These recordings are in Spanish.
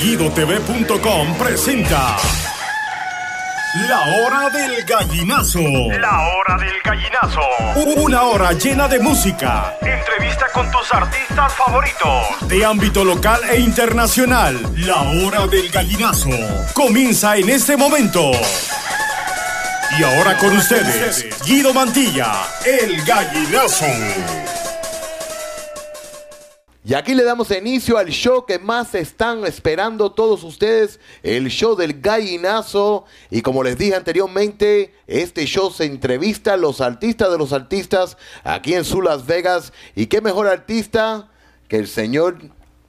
GuidoTV.com presenta La Hora del Gallinazo. La hora del gallinazo. Una hora llena de música, Entrevista con tus artistas favoritos. de ámbito local e internacional. La Hora del Gallinazo comienza en este momento. Y ahora con ustedes, Guido Mantilla, el Gallinazo. Y aquí le damos inicio al show que más están esperando todos ustedes, el show del gallinazo. Y como les dije anteriormente, este show se entrevista a los artistas de los artistas aquí en su Las Vegas. Y qué mejor artista que el señor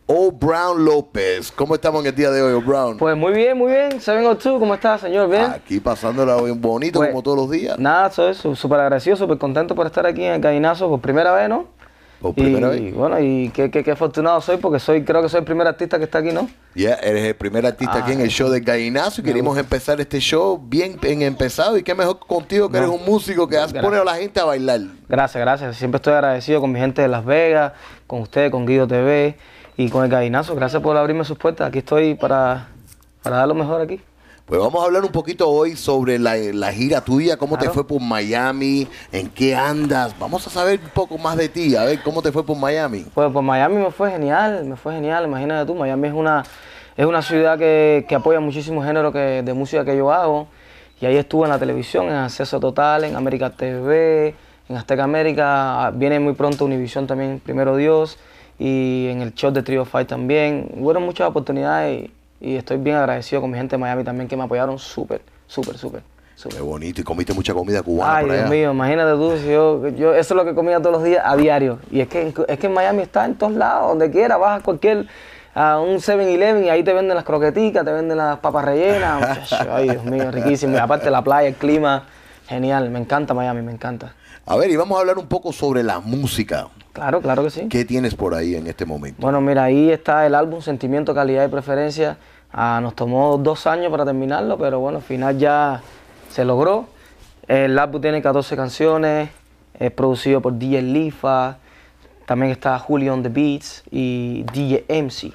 O. Brown López. ¿Cómo estamos en el día de hoy, O. Brown? Pues muy bien, muy bien. 702, ¿cómo está, señor? ¿Bien? Aquí pasándola bonito Pues, como todos los días. Nada, soy súper agradecido, súper contento por estar aquí en el Gallinazo por primera vez, ¿no? Por primera y, vez. bueno, y qué, qué, qué afortunado soy porque soy, creo que soy el primer artista que está aquí, ¿no? Ya, eres el primer artista aquí en el show del gallinazo y queremos empezar este show bien, bien empezado. Y qué mejor contigo que eres un músico que has pone a la gente a bailar. Gracias, gracias. Siempre estoy agradecido con mi gente de Las Vegas, con usted, con Guido TV y con el Gallinazo. Gracias por abrirme sus puertas. Aquí estoy para, para dar lo mejor aquí. Pues vamos a hablar un poquito hoy sobre la, la gira tuya, cómo te fue por Miami, en qué andas. Vamos a saber un poco más de ti, a ver cómo te fue por Miami. Pues por Miami me fue genial, me fue genial. Imagínate tú, Miami es una, es una ciudad que, que apoya muchísimos géneros que, de música que yo hago. Y ahí estuve en la televisión, en Acceso Total, en América TV, en Azteca América. Viene muy pronto Univision también, Primero Dios. Y en el show de Trio Fight también. Hubo muchas oportunidades y, y estoy bien agradecido con mi gente de Miami también que me apoyaron súper, súper, súper. súper. Qué bonito, y comiste mucha comida cubana Ay, por allá. Dios mío, imagínate tú, si yo, yo, eso es lo que comía todos los días a diario. Y es que, en- es que en Miami está en todos lados, donde quiera, vas a cualquier, a un 7-Eleven y ahí te venden las croqueticas, te venden las papas rellenas. Ay, Dios mío, riquísimo. Y aparte la playa, el clima, genial. Me encanta Miami, me encanta. A ver, y vamos a hablar un poco sobre la música. Claro, claro que sí. ¿Qué tienes por ahí en este momento? Bueno, mira, ahí está el álbum Sentimiento, Calidad y Preferencia. Ah, nos tomó dos años para terminarlo, pero bueno, al final ya se logró. El álbum tiene 14 canciones, es producido por DJ Lifa, también está Julio on the Beats y DJ MC.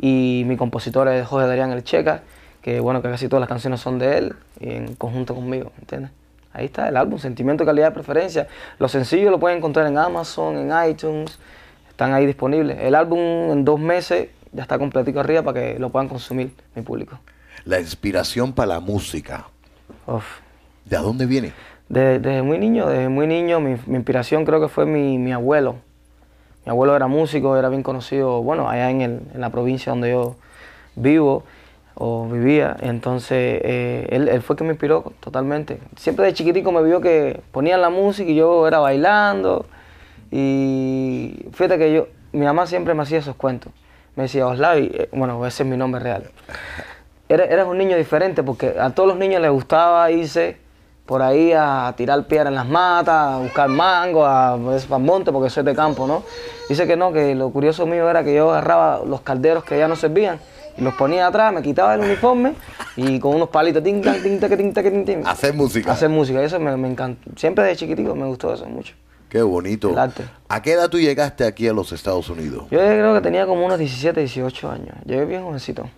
Y mi compositor es Jorge Darían El Checa, que bueno, que casi todas las canciones son de él, y en conjunto conmigo, ¿entiendes? Ahí está el álbum, Sentimiento, Calidad y Preferencia. Los sencillos lo pueden encontrar en Amazon, en iTunes, están ahí disponibles. El álbum en dos meses ya está completico arriba para que lo puedan consumir mi público. La inspiración para la música. Uf. ¿De dónde viene? Desde, desde muy niño, desde muy niño, mi, mi inspiración creo que fue mi, mi abuelo. Mi abuelo era músico, era bien conocido, bueno, allá en, el- en la provincia donde yo vivo o vivía. Entonces, eh, él, fue que me inspiró totalmente. Siempre de chiquitico me vio que ponían la música y yo era bailando. Y fíjate que yo, mi mamá siempre me hacía esos cuentos. Me decía, Oslavi, eh, bueno, ese es mi nombre real. Eres, eres un niño diferente porque a todos los niños les gustaba irse por ahí a tirar piedra en las matas, a buscar mango, a, al monte porque soy de campo, ¿no? Dice que no, que lo curioso mío era que yo agarraba los calderos que ya no servían y los ponía atrás, me quitaba el uniforme y con unos palitos, tin, tan, tin, taca, tin, taca, tin, tin, Hacer música. hacer música. Eso me, me encantó. Siempre de chiquitico me gustó eso mucho. Qué bonito. El arte. ¿A qué edad tú llegaste aquí a los Estados Unidos? Yo creo que tenía como unos 17, 18 años. Llegué bien jovencito.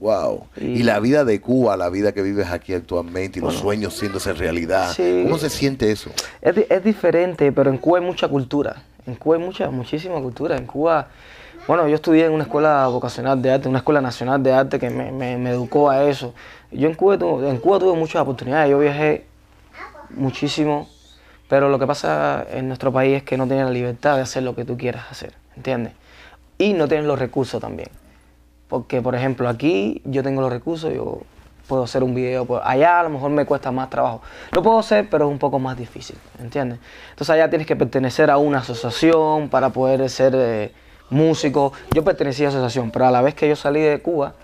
Wow. Y, Y- la vida de Cuba, la vida que vives aquí actualmente y los sueños siéndose realidad. Sí. ¿Cómo se siente eso? Es, es diferente, pero en Cuba hay mucha cultura. En Cuba hay mucha, muchísima cultura. En Cuba, bueno, yo estudié en una escuela vocacional de arte, una escuela nacional de arte que me, educó a eso. Yo en Cuba, tu- en Cuba tuve muchas oportunidades. Yo viajé muchísimo, pero lo que pasa en nuestro país es que no tienes la libertad de hacer lo que tú quieras hacer, ¿entiendes? Y no tienes los recursos también. Porque, por ejemplo, aquí yo tengo los recursos, yo puedo hacer un video, puedo- allá a lo mejor me cuesta más trabajo. Lo puedo hacer, pero es un poco más difícil, ¿entiendes? Entonces allá tienes que pertenecer a una asociación para poder ser eh, músico. Yo pertenecía a esa asociación, pero a la vez que yo salí de Cuba,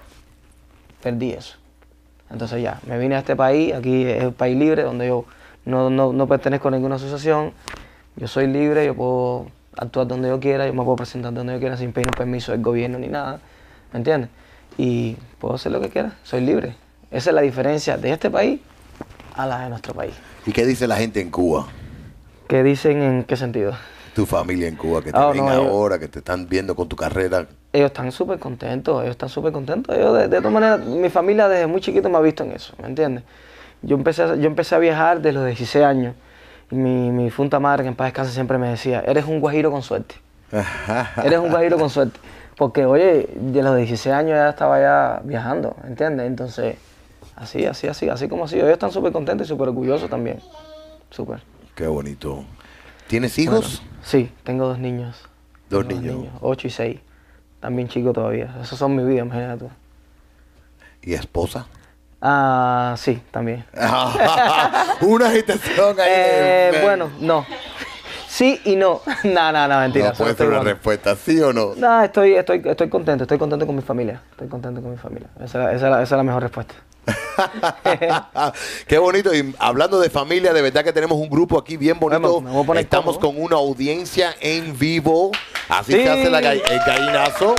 perdí eso. Entonces ya, me vine a este país, aquí es el país libre, donde yo no, no, no pertenezco a ninguna asociación, yo soy libre, yo puedo actuar donde yo quiera, yo me puedo presentar donde yo quiera sin pedir un permiso del gobierno ni nada, ¿me entiendes? Y puedo hacer lo que quiera, soy libre. Esa es la diferencia de este país a la de nuestro país. ¿Y qué dice la gente en Cuba? ¿Qué dicen en qué sentido? Tu familia en Cuba, que te Oh, ven no, ahora, que te están viendo con tu carrera. Ellos están súper contentos, ellos están súper contentos. Ellos, de, de todas maneras, mi familia desde muy chiquito me ha visto en eso, ¿me entiendes? Yo empecé, a- yo empecé a viajar desde los 16 años. Y mi, mi funta madre, que en paz descanse, siempre me decía, eres un guajiro con suerte. Eres un guajiro con suerte. Porque, oye, de los 16 años ya estaba ya viajando, ¿entiendes? Entonces, así, así, así, así como así. Ellos están súper contentos y súper orgullosos también. Súper. Qué bonito. ¿Tienes hijos? Sí, tengo dos niños. Dos Tengo niños. Ocho y seis. También chicos todavía. Esos son mi vida, imagínate tú. ¿Y esposa? Ah, sí, también. Una agitación ahí. Eh, de- bueno, no. Sí y no. No, no, no, mentira. No puede ser una respuesta, ¿sí o no? No, estoy, estoy, estoy contento, estoy contento con mi familia. Estoy contento con mi familia. Esa, esa esa es la mejor respuesta. Qué bonito. Y hablando de familia, de verdad que tenemos un grupo aquí bien bonito. Vamos, Estamos con una audiencia en vivo. Así Sí. se hace la el gallinazo.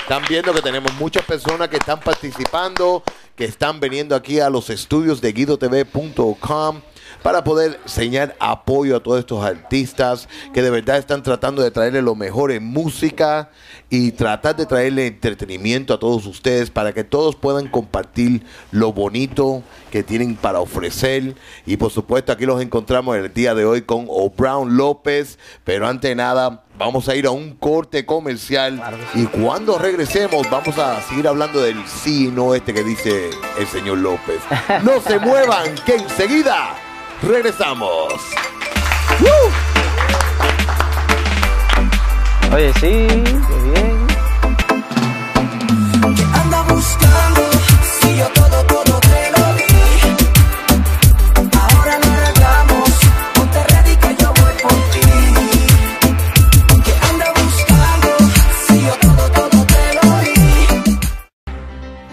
Están viendo que tenemos muchas personas que están participando, que están viniendo aquí a los estudios de guidotv.com para poder señalar apoyo a todos estos artistas que de verdad están tratando de traerle lo mejor en música y tratar de traerle entretenimiento a todos ustedes para que todos puedan compartir lo bonito que tienen para ofrecer. Y por supuesto aquí los encontramos el día de hoy con O'Brown López, pero antes de nada vamos a ir a un corte comercial y cuando regresemos vamos a seguir hablando del sí y no este que dice el señor López. No se muevan, que enseguida regresamos. Oye, sí, qué bien.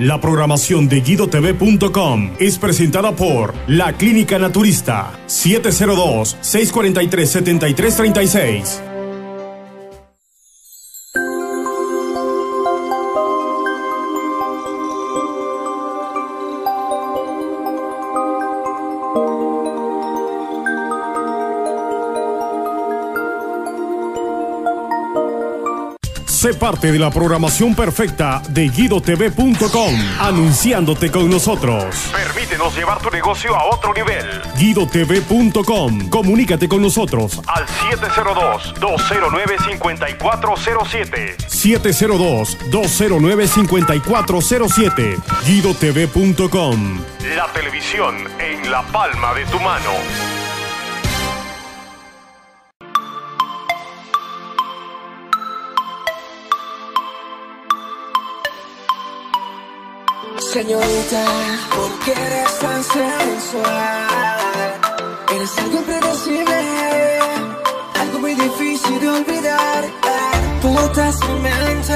La programación de guidotv.com es presentada por La Clínica Naturista 702-643-7336. Sé parte de la programación perfecta de guidotv.com, anunciándote con nosotros. Permítenos llevar tu negocio a otro nivel. guidotv.com, comunícate con nosotros Al 702-209-5407. 702-209-5407. guidotv.com. La televisión en la palma de tu mano. Señorita, ¿por qué eres tan sensual? Eres algo impredecible, algo muy difícil de olvidar. Portas mi mente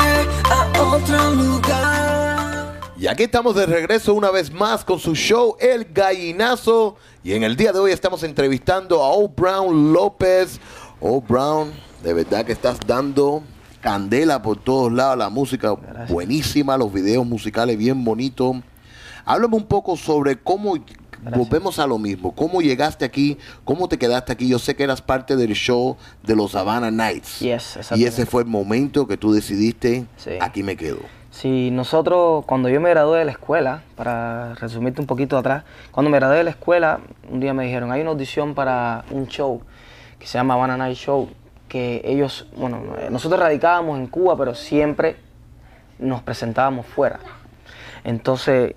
a otro lugar. Y aquí estamos de regreso una vez más con su show El Gallinazo. Y en el día de hoy estamos entrevistando a O Brown López. O Brown, de verdad que estás dando candela por todos lados. La música buenísima, los videos musicales bien bonitos. Háblame un poco sobre cómo volvemos a lo mismo. ¿Cómo llegaste aquí? ¿Cómo te quedaste aquí? Yo sé que eras parte del show de los Havana Nights. Yes, y ese fue el momento que tú decidiste, Sí. aquí me quedo. Si nosotros, cuando yo me gradué de la escuela, para resumirte un poquito atrás, cuando me gradué de la escuela, un día me dijeron, hay una audición para un show que se llama Havana Night Show, que ellos, bueno, nosotros radicábamos en Cuba, pero siempre nos presentábamos fuera. Entonces,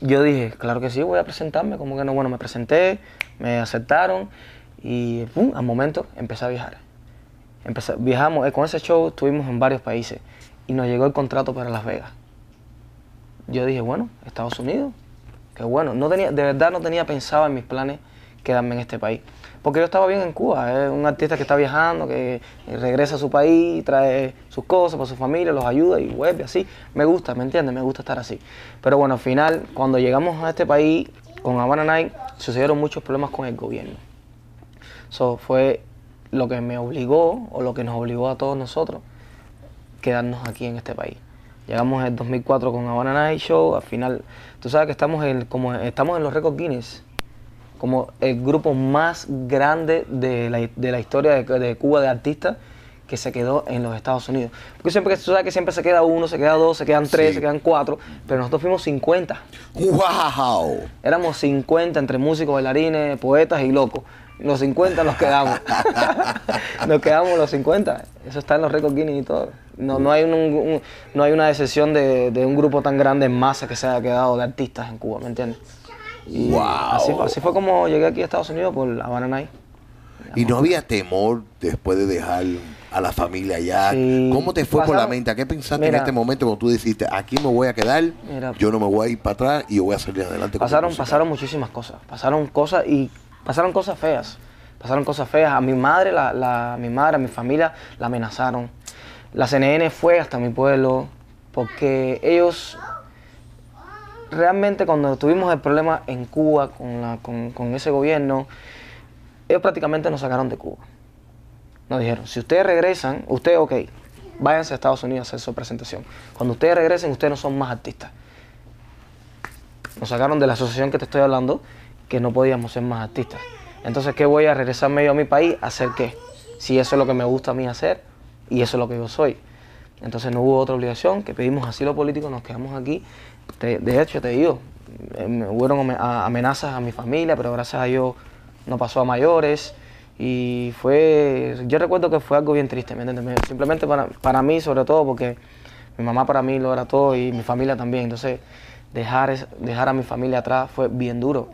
yo dije, claro que sí, voy a presentarme, como que no, bueno, me presenté, me aceptaron y pum, al momento empecé a viajar. Empecé- viajamos, eh, con ese show estuvimos en varios países y nos llegó el contrato para Las Vegas. Yo dije, bueno, Estados Unidos, qué bueno. No tenía, de verdad no tenía pensado en mis planes quedarme en este país. Porque yo estaba bien en Cuba, es un artista que está viajando, que regresa a su país, trae sus cosas para su familia, los ayuda y vuelve así. Me gusta, ¿me entiendes? Me gusta estar así. Pero bueno, al final, cuando llegamos a este país con Havana Night, sucedieron muchos problemas con el gobierno. Eso fue lo que me obligó, o lo que nos obligó a todos nosotros, quedarnos aquí en este país. Llegamos en el 2004 con Havana Night Show, al final, tú sabes que estamos en, como, estamos en los récords Guinness, como el grupo más grande de la, de la historia de, de Cuba de artistas que se quedó en los Estados Unidos. Porque siempre, tú sabes que siempre se queda uno, se queda dos, se quedan tres, Sí. se quedan cuatro, pero nosotros fuimos 50. ¡Wow! Éramos 50 entre músicos, bailarines, poetas y locos. Los 50 nos quedamos. nos quedamos los 50. Eso está en los récords Guinness y todo. No, no, hay, un- un- no hay una excepción de, de un grupo tan grande en masa que se haya quedado de artistas en Cuba, ¿me entiendes? Y Wow. así, fue- así fue como llegué aquí a Estados Unidos por Habana Night. Y no había temor después de dejar a la familia allá. Sí. ¿Cómo te fue por la mente? ¿A qué pensaste en este momento cuando tú dijiste, aquí me voy a quedar, Mira. yo no me voy a ir para atrás y yo voy a salir adelante? con Pasaron, música"? pasaron muchísimas cosas. Pasaron cosas y pasaron cosas feas. Pasaron cosas feas. A mi madre, la, la- a mi madre, a mi familia la amenazaron. La CNN fue hasta mi pueblo porque ellos realmente cuando tuvimos el problema en Cuba con, ese gobierno, ellos prácticamente nos sacaron de Cuba. Nos dijeron, si ustedes regresan, ustedes, ok, váyanse a Estados Unidos a hacer su presentación. Cuando ustedes regresen, ustedes no son más artistas. Nos sacaron de la asociación que te estoy hablando, que no podíamos ser más artistas. Entonces, ¿qué voy a regresarme yo a mi país? ¿A hacer qué? Si eso es lo que me gusta a mí hacer y eso es lo que yo soy. Entonces no hubo otra obligación, que pedimos asilo político, nos quedamos aquí. Te- de hecho, te digo, me hubieron ame- a- amenazas a mi familia, pero gracias a Dios no pasó a mayores. Y fue, yo recuerdo que fue algo bien triste, ¿me entiendes? Me- Simplemente para, para mí, sobre todo, porque mi mamá para mí lo era todo y mi familia también. Entonces, dejar, dejar a mi familia atrás fue bien duro.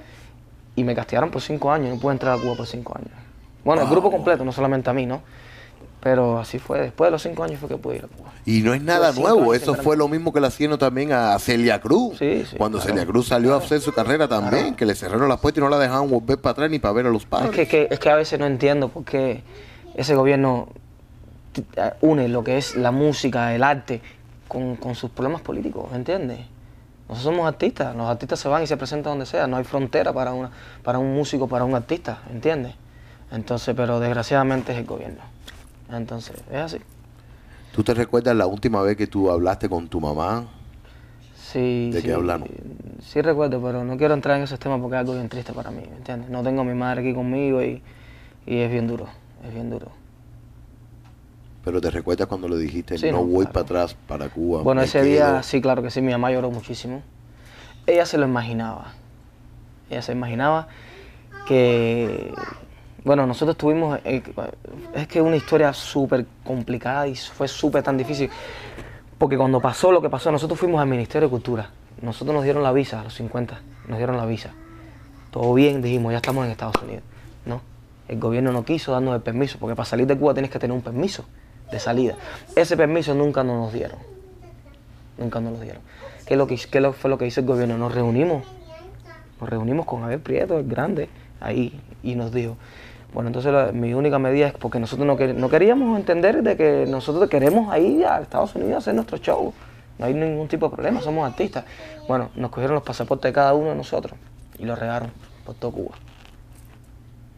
Y me castigaron por cinco años, no pude entrar a Cuba por cinco años. Bueno, el grupo completo, no solamente a mí, ¿no? Pero así fue, después de los cinco años fue que pude ir a Cuba. Y no es nada nuevo, eso fue lo mismo que le hacían también a Celia Cruz. Sí, sí, Cuando claro. Celia Cruz salió a hacer su carrera también, que le cerraron las puertas y no la dejaban volver para atrás ni para ver a los padres. Es que, que- es que a veces no entiendo por qué ese gobierno une lo que es la música, el arte, con, con sus problemas políticos, ¿entiendes? Nosotros somos artistas, los artistas se van y se presentan donde sea, no hay frontera para, una, para un músico, para un artista, ¿entiendes? Entonces, pero desgraciadamente es el gobierno. Entonces, es así. ¿Tú te recuerdas la última vez que tú hablaste con tu mamá? Sí, ¿De sí, qué hablamos? Sí recuerdo, pero no quiero entrar en esos temas porque es algo bien triste para mí, ¿me entiendes? No tengo a mi madre aquí conmigo y, y es bien duro, es bien duro. Pero te recuerdas cuando le dijiste, Sí, no, no, voy claro. para atrás, para Cuba. Bueno, ese día, quedo"? sí, claro que sí, mi mamá lloró muchísimo. Ella se lo imaginaba. Ella se imaginaba que, bueno, nosotros tuvimos, eh, es que una historia súper complicada y fue súper tan difícil. Porque cuando pasó lo que pasó, nosotros fuimos al Ministerio de Cultura. Nosotros nos dieron la visa a los 50, nos dieron la visa. Todo bien, dijimos, ya estamos en Estados Unidos. No, el gobierno no quiso darnos el permiso, porque para salir de Cuba tienes que tener un permiso de salida. Ese permiso nunca nos dieron. Nunca nos lo dieron. ¿Qué, lo qué fue lo que hizo el gobierno? Nos reunimos. Nos reunimos con Abel Prieto, el grande, ahí, y nos dijo, bueno, entonces la- mi única medida es porque nosotros no, quer- no queríamos entender de que nosotros queremos ir a Estados Unidos a hacer nuestro show. No hay ningún tipo de problema, somos artistas. Bueno, nos cogieron los pasaportes de cada uno de nosotros y los regaron por todo Cuba.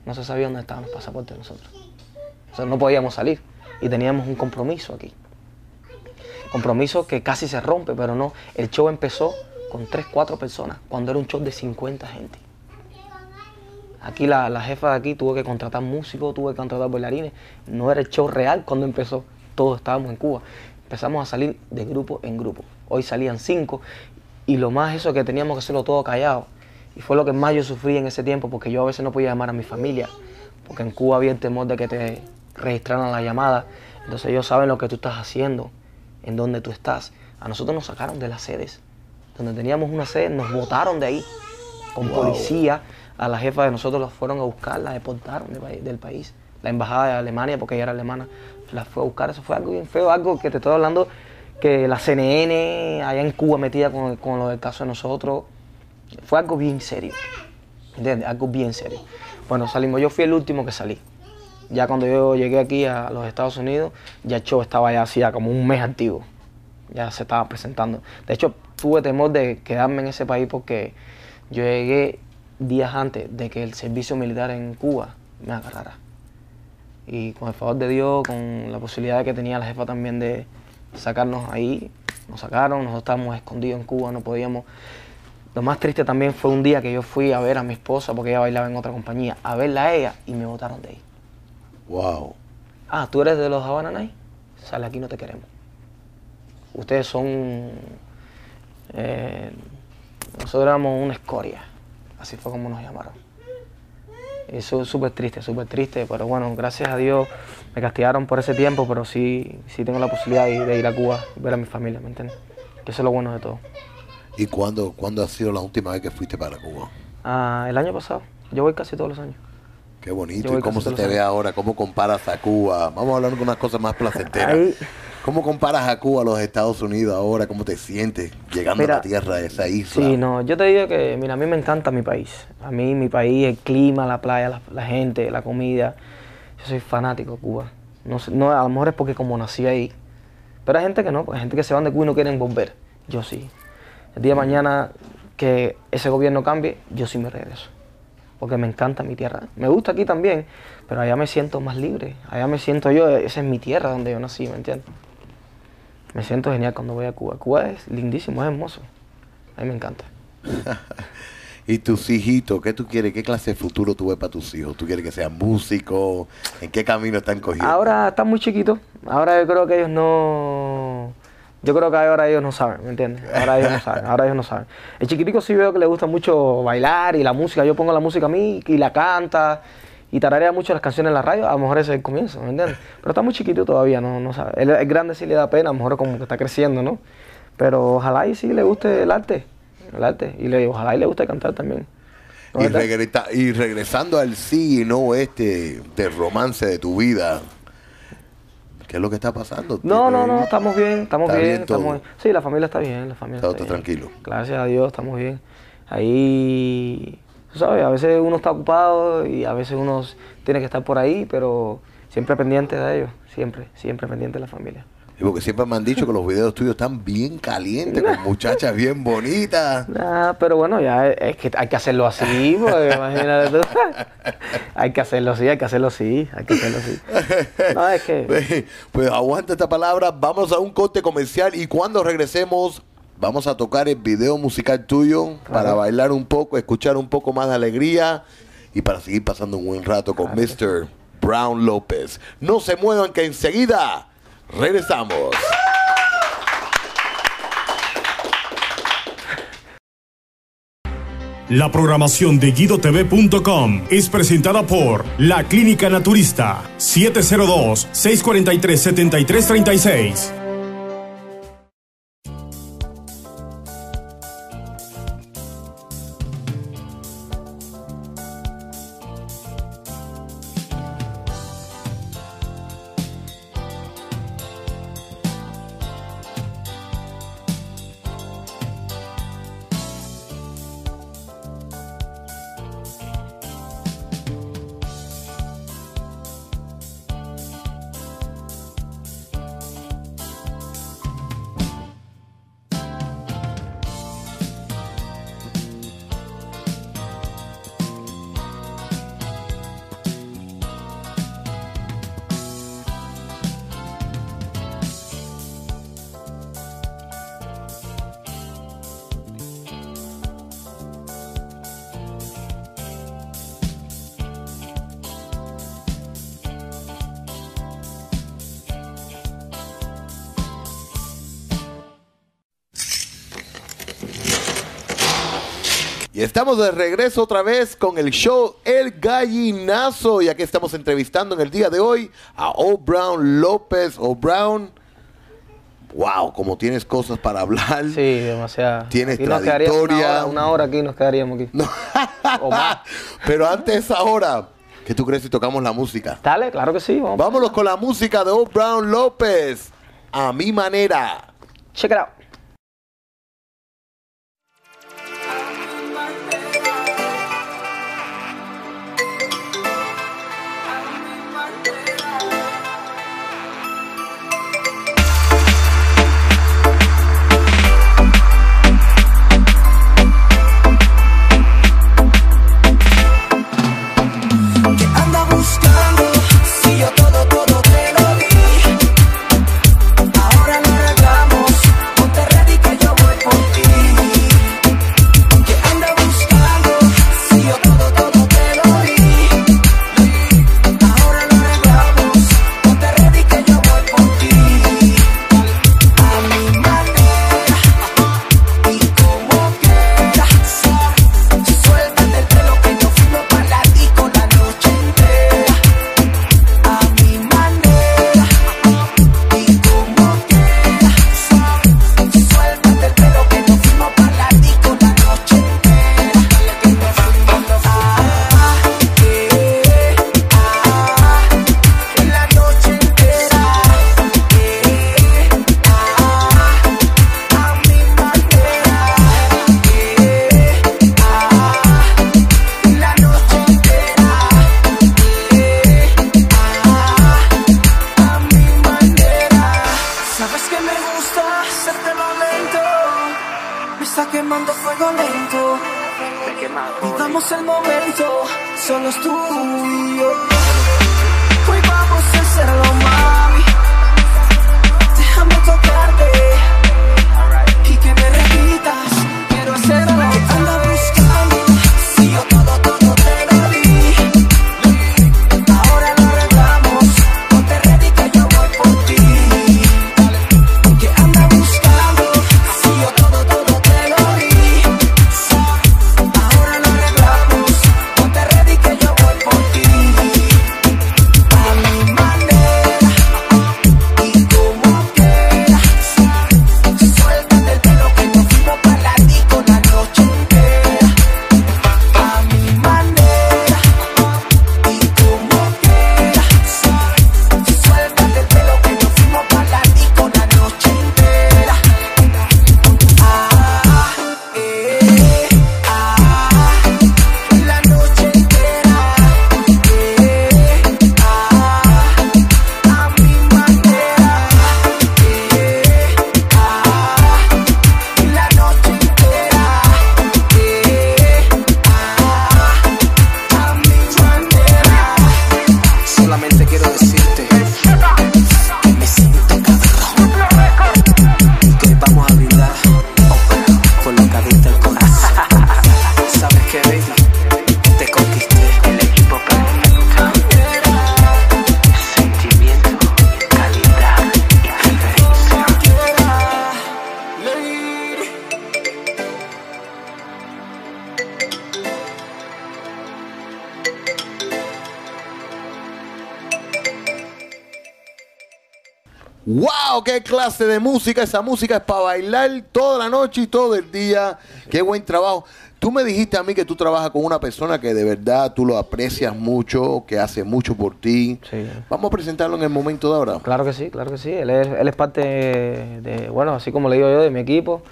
No se sabía dónde estaban los pasaportes de nosotros. O sea, no podíamos salir y teníamos un compromiso aquí. Compromiso que casi se rompe, pero no. El show empezó con 3, 4 personas, cuando era un show de 50 gente. Aquí la, la jefa de aquí tuvo que contratar músicos, tuvo que contratar bailarines. No era el show real cuando empezó. Todos estábamos en Cuba. Empezamos a salir de grupo en grupo. Hoy salían cinco y lo más eso que teníamos que hacerlo todo callado. Y fue lo que más yo sufrí en ese tiempo porque yo a veces no podía llamar a mi familia. Porque en Cuba había el temor de que te registraran la llamada. Entonces ellos saben lo que tú estás haciendo, en dónde tú estás. A nosotros nos sacaron de las sedes. Donde teníamos una sede, nos botaron de ahí con policía. A la jefa de nosotros la fueron a buscar, la deportaron del país. La embajada de Alemania, porque ella era alemana, la fue a buscar. Eso fue algo bien feo, algo que te estoy hablando que la CNN allá en Cuba metida con, con lo del caso de nosotros. Fue algo bien serio. ¿Entiendes? Algo bien serio. Bueno, salimos. Yo fui el último que salí. Ya cuando yo llegué aquí a los Estados Unidos, ya el estaba ya hacía como un mes activo. Ya se estaba presentando. De hecho, tuve temor de quedarme en ese país porque yo llegué días antes de que el servicio militar en Cuba me agarrara. Y con el favor de Dios, con la posibilidad que tenía la jefa también de sacarnos ahí, nos sacaron, nosotros estábamos escondidos en Cuba, no podíamos. Lo más triste también fue un día que yo fui a ver a mi esposa, porque ella bailaba en otra compañía, a verla a ella y me botaron de ahí. Wow. ah, tú eres de los Havana sale aquí no te queremos. Ustedes son, eh, nosotros éramos una escoria, así fue como nos llamaron. Eso es súper triste, súper triste, pero bueno, gracias a Dios me castigaron por ese tiempo, pero sí, sí tengo la posibilidad de, de ir a Cuba, ver a mi familia, ¿me entiendes? Que eso es lo bueno de todo. ¿Y cuándo, cuándo ha sido la última vez que fuiste para Cuba? Ah, el año pasado, yo voy casi todos los años. Qué bonito. ¿Y cómo se te ve ahora? ¿Cómo comparas a Cuba? Vamos a hablar de unas cosas más placenteras. Ahí- ¿Cómo comparas a Cuba a los Estados Unidos ahora? ¿Cómo te sientes llegando a la tierra de esa isla? Sí, no, yo te digo que, mira, a mí me encanta mi país. A mí, mi país, el clima, la playa, la, la gente, la comida. Yo soy fanático de Cuba. No, no, a lo mejor es porque como nací ahí. Pero hay gente que no, hay gente que se van de Cuba y no quieren volver. Yo sí. El día de mañana que ese gobierno cambie, yo sí me regreso. Porque me encanta mi tierra. Me gusta aquí también, pero allá me siento más libre. Allá me siento yo, esa es mi tierra donde yo nací, ¿me entiendes? Me siento genial cuando voy a Cuba. Cuba es lindísimo, es hermoso. A mí me encanta. ¿Y tus hijitos? ¿Qué tú quieres? ¿Qué clase de futuro tú ves para tus hijos? ¿Tú quieres que sean músicos? ¿En qué camino están cogiendo? Ahora están muy chiquitos. Ahora yo creo que ellos no. Yo creo que ahora ellos no saben, ¿me entiendes? Ahora ellos no saben, ahora ellos no saben. El chiquitico sí veo que le gusta mucho bailar y la música. Yo pongo la música a mí y la canta y tararea mucho las canciones en la radio. A lo mejor ese es el comienzo, ¿me entiendes? Pero está muy chiquito todavía, no, no sabe. Es grande sí le da pena, a lo mejor como que está creciendo, ¿no? Pero ojalá y sí le guste el arte, el arte. Y le, ojalá y le guste cantar también. ¿No Y, regresando al sí y no este del romance de tu vida, ¿qué es lo que está pasando? No, no, no, ¿Tienes- estamos bien, estamos ¿Está bien, estamos bien. Sí, la familia está bien, la familia Está está, bien. tranquilo. Gracias a Dios, estamos bien. Ahí, tú sabes, a veces uno está ocupado y a veces uno tiene que estar por ahí, pero siempre pendiente de ellos, siempre, siempre pendiente de la familia. Sí, Porque siempre me han dicho que los videos tuyos están bien calientes, con muchachas bien bonitas. Ah, pero bueno, ya es, es que hay que hacerlo así, porque imagínate tú. hay que hacerlo así, hay que hacerlo así, hay que hacerlo así. No, es que... Pues aguanta esta palabra, vamos a un corte comercial y cuando regresemos vamos a tocar el video musical tuyo para bailar un poco, escuchar un poco más de alegría y para seguir pasando un buen rato con Mr. Brown López. No se muevan que enseguida regresamos. La programación de GuidoTV.com es presentada por La Clínica Naturista 702-643-7336. Y estamos de regreso otra vez con el show El Gallinazo. Y aquí estamos entrevistando en el día de hoy a O. Brown López. O. Brown, wow, como tienes cosas para hablar. Sí, demasiado. Tienes Aquí nos quedaríamos una hora, una hora aquí nos quedaríamos aquí. O más. Pero antes ahora, ¿qué tú crees si tocamos la música? Dale, claro que sí. Vamos. Vámonos con la música de O. Brown López. A mi manera. Check it out. Clase de música! Esa música es para bailar toda la noche y todo el día. ¡Qué buen trabajo! Tú me dijiste a mí que tú trabajas con una persona que de verdad tú lo aprecias mucho, que hace mucho por ti. Sí. Vamos a presentarlo en el momento de ahora. Claro que sí, claro que sí. Él es, él es parte de, bueno, así como le digo yo, de mi equipo.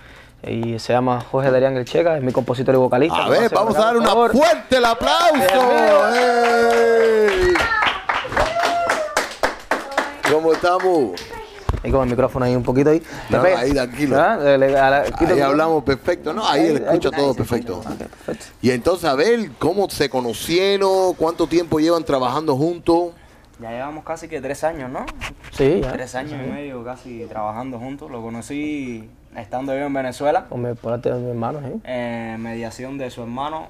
Y se llama Jorge Darían El Checa, es mi compositor y vocalista. A ver, vamos a dar favor. fuerte el aplauso. Bienvenido. ¡Ey! ¿Cómo estamos? Y con el micrófono ahí un poquito ahí. ¿Te No, pega? ahí, tranquilo. ¿Ah? Le- le- a la- quita Ahí hablamos perfecto. No, ahí él Ahí- escucha ahí- todo ahí perfecto. escucha. Y entonces, a ver, ¿cómo se conocieron? ¿Cuánto tiempo llevan trabajando juntos? Ya llevamos casi que tres años, ¿no? Sí, ya. Tres años y medio casi trabajando juntos. Lo conocí estando yo en Venezuela, Con mi, por parte de mi hermano, sí. en mediación de su hermano.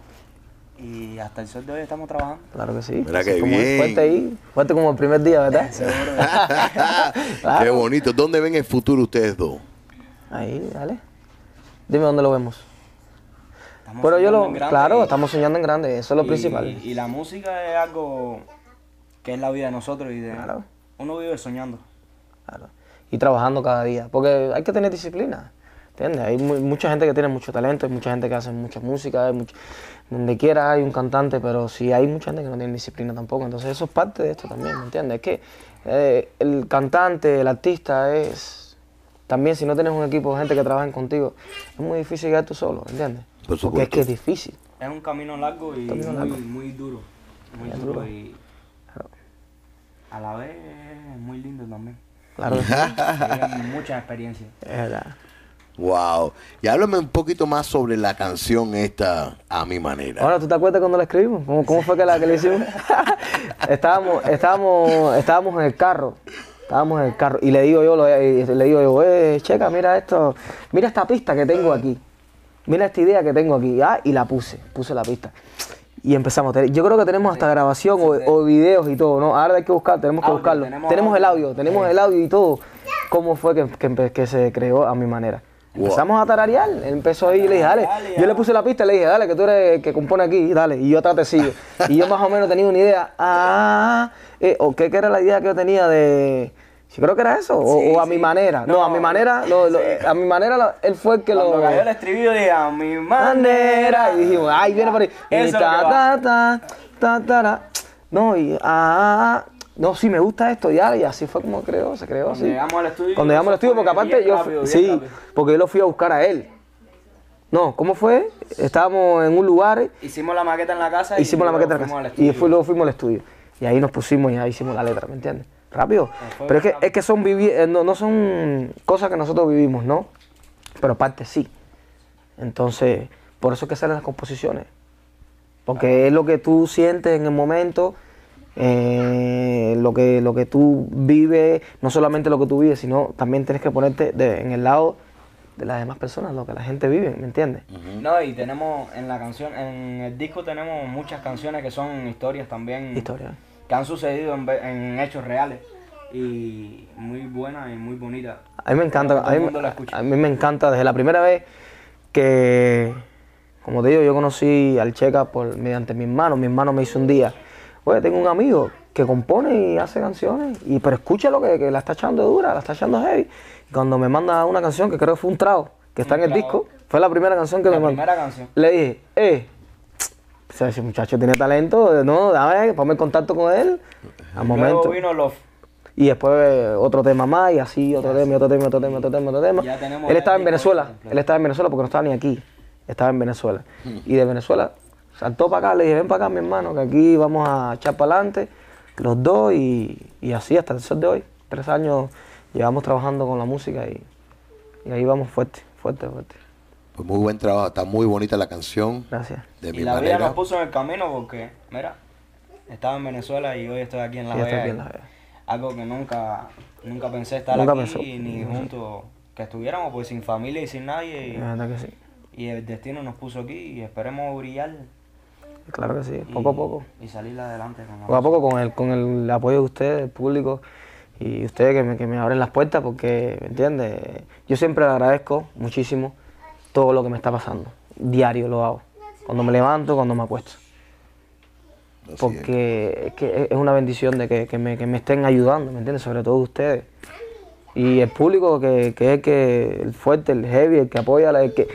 Y hasta el sol de hoy estamos trabajando. Claro que sí. Mira como bien. Fuerte ahí, fuerte como el primer día, ¿verdad? Qué bonito. ¿Dónde ven el futuro ustedes dos? Ahí, dale. Dime dónde lo vemos. Estamos Pero yo soñando lo, en grande claro, y- estamos soñando en grande, eso es lo y- principal. Y la música es algo que es la vida de nosotros y de Claro. uno vive soñando. Claro. Y trabajando cada día, porque hay que tener disciplina, ¿entiendes? Hay mu- mucha gente que tiene mucho talento, hay mucha gente que hace mucha música, hay much- donde quiera hay un cantante, pero sí hay mucha gente que no tiene disciplina tampoco, entonces eso es parte de esto también, ¿me entiendes? Es que eh, el cantante, el artista es... También si no tienes un equipo de gente que trabajen contigo, es muy difícil llegar tú solo, ¿entiendes? Por Porque es supuesto. que es difícil. Es un camino largo y Camino muy, largo. muy duro. Muy Es duro duro. y a la vez es muy lindo también. Claro Hay muchas experiencias. es verdad. Wow. Y háblame un poquito más sobre la canción esta, A Mi Manera. Ahora, ¿tú te acuerdas cuando la escribimos? ¿Cómo, cómo fue que la que le hicimos? estábamos, estábamos, estábamos en el carro. Estábamos en el carro. Y le digo yo, lo- le digo yo, eh, checa, mira esto, mira esta pista que tengo aquí. Mira esta idea que tengo aquí. Ah, y la puse, puse la pista. Y empezamos. Yo creo que tenemos hasta grabación o, o videos y todo, ¿no? Ahora hay que buscar, tenemos que Audio, buscarlo. tenemos Tenemos el audio. tenemos el audio y todo. ¿Cómo fue que, que que se creó a mi manera? Wow. Empezamos a tararear. Él empezó ahí y le dije, dale. Yo le puse la pista y le dije, dale, que tú eres el que compone aquí, dale. Y yo atrás te sigo. Y yo más o menos tenía una idea. Ah, eh, o qué, qué era la idea que yo tenía de. Yo creo que era eso. O, Sí, o a mi sí. manera. No, a mi No, manera. lo- lo- a mi manera, lo- él fue el que Cuando lo. cayó el estribillo dije a mi manera. manera. Y dijimos, ay, viene por ahí. Y ta, que va. ta, ta, ta, ta, ta. No, y ah, no, sí, me gusta esto, ya, y así fue como creó, se creó, Cuando sí. llegamos al estudio, Cuando llegamos al estudio, porque aparte yo, rápido, sí, rápido. porque yo lo fui a buscar a él. No, ¿cómo fue? Estábamos en un lugar, Hicimos la maqueta en la casa y hicimos la luego maqueta en la casa, y después luego fuimos al estudio. Y ahí nos pusimos y ahí hicimos la letra, ¿me entiendes? Rápido. Pero es que, es que son vivi eh, no, no son cosas que nosotros vivimos, ¿no? Pero parte sí. Entonces, por eso es que salen las composiciones. Porque es lo que tú sientes en el momento, eh, lo, que, lo que tú vives, no solamente lo que tú vives, sino también tienes que ponerte de- en el lado de las demás personas, lo que la gente vive, ¿me entiendes? No, y tenemos en la canción, en el disco tenemos muchas canciones que son historias también. Historia. Que han sucedido en, hechos reales. Y muy buenas y muy bonitas. A mí me encanta, a mí, a mí me encanta desde la primera vez que, como te digo, yo conocí al Checa por, mediante mi hermano. Mi hermano me hizo un día, oye, tengo un amigo que compone y hace canciones, y pero escucha lo que, que la está echando dura, la está echando heavy. Y cuando me manda una canción que creo que fue un trago, que está Un en el trago. disco, fue la primera canción que La me mandó. primera canción. Le dije, eh, o sea, ese muchacho tiene talento, no, dame, ponme en contacto con él. Al momento. Luego vino Love. Y después eh, otro tema más, y así, otro tema, otro tema, otro tema, otro tema, otro tema. Él estaba en Venezuela, él estaba en Venezuela porque no estaba ni aquí, estaba en Venezuela. Y de Venezuela saltó para acá, le dije, ven para acá mi hermano, que aquí vamos a echar para adelante, los dos, y, y así hasta el sol de hoy. Tres años llevamos trabajando con la música y, y ahí vamos fuerte, fuerte, fuerte. Pues muy buen trabajo, está muy bonita la canción. Gracias. De Y mi la vida nos puso en el camino porque, mira, estaba en Venezuela y hoy estoy aquí en La Y Vega. Algo que nunca, nunca pensé estar Nunca aquí pensó. ni juntos que estuviéramos, pues sin familia y sin nadie. La verdad que sí, Y, y el destino nos puso aquí y esperemos brillar. Claro que sí, y- poco a poco. Y salir adelante con la poco a poco con el, con el apoyo de ustedes, del público y ustedes que me, que me abren las puertas porque, ¿me entiendes? Yo siempre le agradezco muchísimo todo lo que me está pasando. Diario lo hago. Cuando me levanto, cuando me acuesto. Así. Porque es, que es una bendición de que, que me, que me estén ayudando, ¿me entiendes? Sobre todo ustedes. Y el público que, que es el que, el fuerte, el heavy, el que apoya, el que...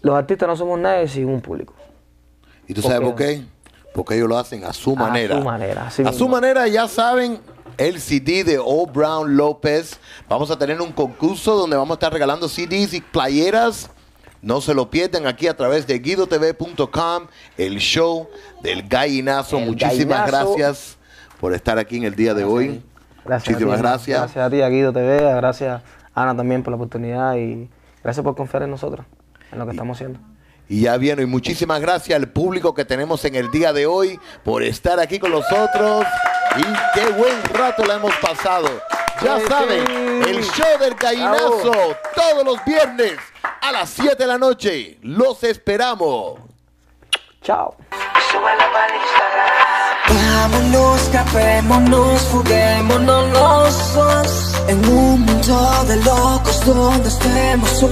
Los artistas no somos nadie sin un público. ¿Y tú sabes por qué? Porque ellos lo hacen a su A manera. su manera, a su manera, ya saben, el CD de O. Brown López. Vamos a tener un concurso donde vamos a estar regalando CDs y playeras. No se lo pierdan aquí a través de guidotv.com, el show del gallinazo. El Muchísimas gallinazo. gracias por estar aquí en el día de hoy. Gracias. Muchísimas a ti, gracias. Gracias a ti, a Guido TV, gracias a Ana también por la oportunidad y gracias por confiar en nosotros, en lo que estamos haciendo. Y ya viene, y muchísimas gracias al público que tenemos en el día de hoy por estar aquí con nosotros. Y qué buen rato la hemos pasado. Ya Sí, saben, sí. el show del gallinazo todos los viernes a las 7 de la noche. Los esperamos. Chao. Vámonos, escapémonos, fuguémonos los dos En un mundo de locos donde estemos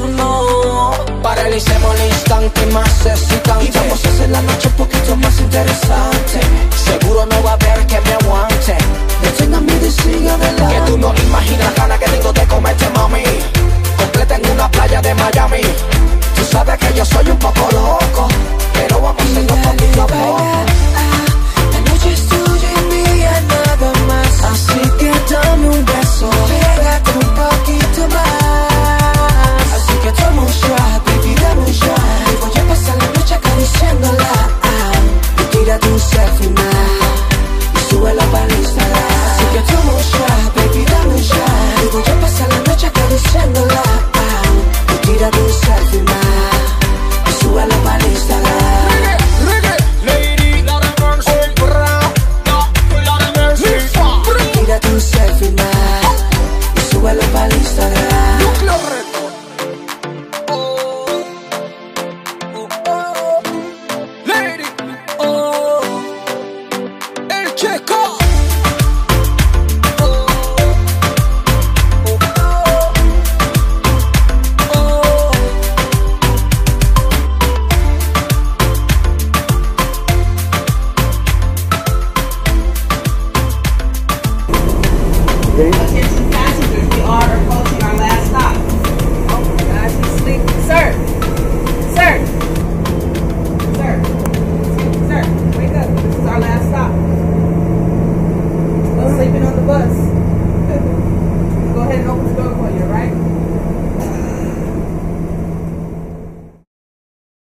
Paralicemos el instante más excitante Y vamos a hacer la noche un poquito más interesante. Seguro no va a haber que me aguante. Deténgame y sigue adelante Que tú no imaginas la gana que tengo de comerte, mami. Completa en una playa de Miami. Tú sabes que yo soy un poco loco Pero vamos a hacerlo poquito a poco